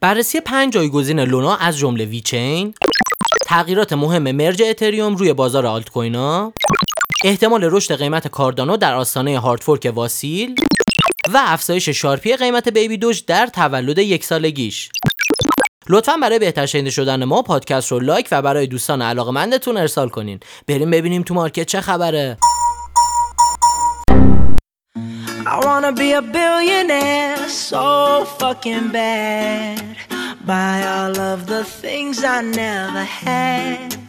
بررسی پنج جایگزین Luna از جمله VeChain تغییرات مهم merge اتریوم روی بازار آلت کوینا احتمال رشد قیمت Cardano در آستانه hard fork Vasil و افزایش sharp ی قیمت Baby Doge در تولد یک سالگیش. لطفا برای بهتر شنیده شدن ما پادکست رو لایک و برای دوستان علاقمندتون ارسال کنین. بریم ببینیم تو market چه خبره. Be a billionaire so fucking bad Buy all of the things I never had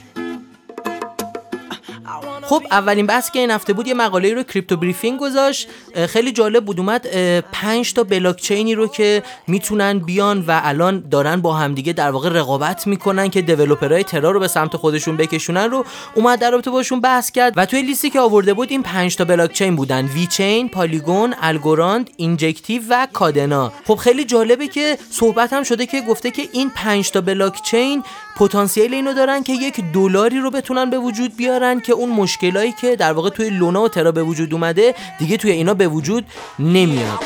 خب اولین بحث که این هفته بود یه مقاله رو Crypto Briefing گذاشت. خیلی جالب بود اومد 5 تا بلاک چینی رو که می‌تونن بیان و الان دارن با همدیگه در واقع رقابت می‌کنن که developer های Terra رو به سمت خودشون بکشونن رو اومد در رابطه باشون بحث کرد. و توی لیستی که آورده بود این 5 تا بلاک چین بودن. VeChain، Polygon، Algorand، Injective و Kadena. خب خیلی جالبه که صحبت هم شده که گفته که این 5 تا بلاک چین پتانسیل اینو دارن که یک دلاری رو بتونن به وجود بیارن که اون مشکلایی که در واقع توی لونا و ترا به وجود اومده دیگه توی اینا به وجود نمیاد.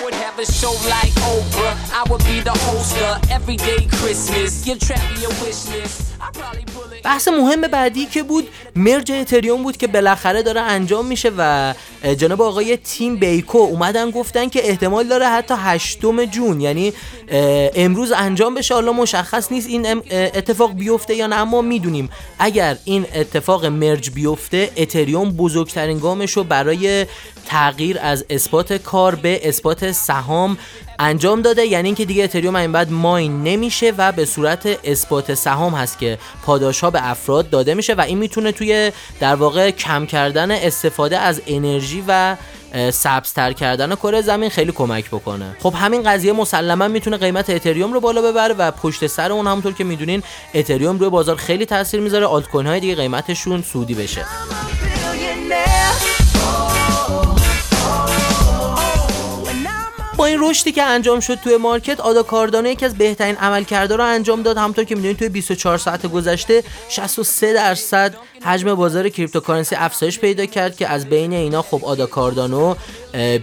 بحث مهم بعدی که بود مرج اتریوم بود که بالاخره داره انجام میشه و جناب آقای تیم بیکو اومدن گفتن که احتمال داره حتی هشتم جون یعنی امروز انجام بشه. حالا مشخص نیست این اتفاق بیفته یا نه اما می‌دونیم اگر این اتفاق مرج بیفته اتریوم بزرگترین گامش رو برای تغییر از اثبات کار به اثبات سهام انجام داده. یعنی اینکه دیگه اتریوم این بعد ماین نمیشه و به صورت اثبات سهام هست که پاداش ها به افراد داده میشه و این می‌تونه توی در واقع کم کردن استفاده از انرژی و سبزتر کردن کره زمین خیلی کمک بکنه. خب همین قضیه مسلما می‌تونه قیمت اتریوم رو بالا ببره و پشت سر اون همونطور که می‌دونین اتریوم روی بازار خیلی تاثیر می‌ذاره. آلت کوین های دیگه قیمتشون سودی بشه. این رشدی که انجام شد توی مارکت آدا کاردانو یکی از بهترین عملکردها رو انجام داد. همونطور که می‌دونید توی 24 ساعت گذشته 63 درصد حجم بازار cryptocurrency افزایش پیدا کرد که از بین اینا خب ADA Cardano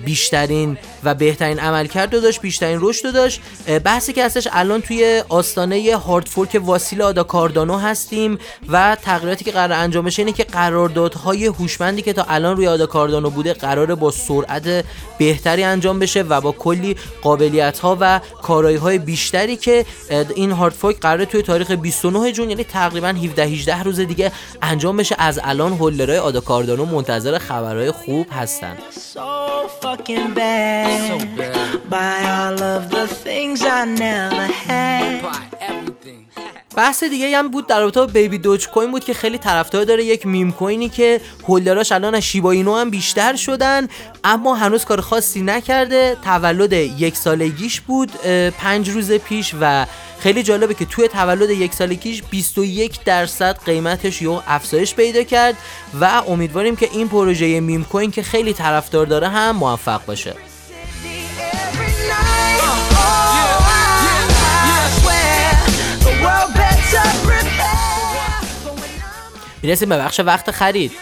بیشترین و بهترین عملکرد داشت بیشترین رشد داشت. بحثی که هستش الان توی آستانه hard fork Vasil ADA Cardano هستیم و تغییراتی که قرار انجام بشه اینه که قراردادهای هوشمندی که تا الان روی ADA Cardano بوده قرار با سرعت بهتری انجام بشه و با کلی قابلیت ها و کارایی های بیشتری که این هارد فورک قرار توی تاریخ 29 جون یعنی تقریبا 17 18 روز دیگه انجام بشه از الان هولدرهای آدا کاردانو منتظر خبرهای خوب هستن. بحث دیگه هم بود در رابطه بیبی دوج کوین بود که خیلی طرفدار داره یک میم کوینی که هولدراش الان از شیبا هم بیشتر شدن اما هنوز کار خاصی نکرده. تولد یک سالگیش بود پنج روز پیش و خیلی جالبه که توی تولد یک سالگیش 21 درصد قیمتش یو افزایش پیدا کرد و امیدواریم که این پروژه میم کوین که خیلی طرفدار داره هم موفق باشه. می‌رسیم به بخش وقت خرید.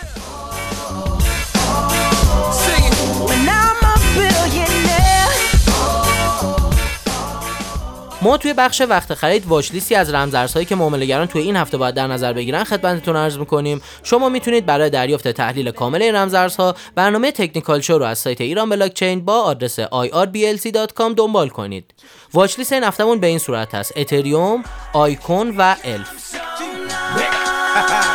ما توی بخش وقت خرید واچ لیستی از رمزارزهایی که معاملهگران توی این هفته باید در نظر بگیرن خدمتتون عرض می‌کنیم. شما می‌تونید برای دریافت تحلیل کامل این رمزارزها برنامه تکنیکال شو رو از سایت ایران بلاکچین با آدرس irblc.com دنبال کنید. واچ لیست این هفتهمون به این صورت هست. اتریوم آیکون و الف.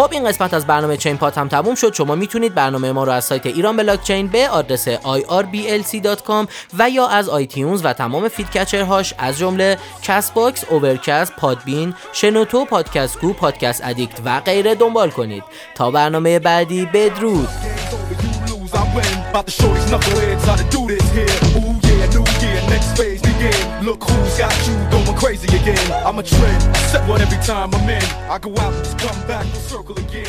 خب این قسمت از برنامه چین پات هم تموم شد. شما می‌تونید برنامه ما رو از سایت ایران بلاک چین به آدرس irblc.com و یا از iTunes و تمام feed catcher هاش از جمله CastBox، Overcast، Podbean، شنوتو، Podcast Go، Podcast Addict و غیره دنبال کنید. تا برنامه بعدی بدرود. Look who's got you going crazy again. I'm a trend, set one every time I'm in. I go out just come back circle again.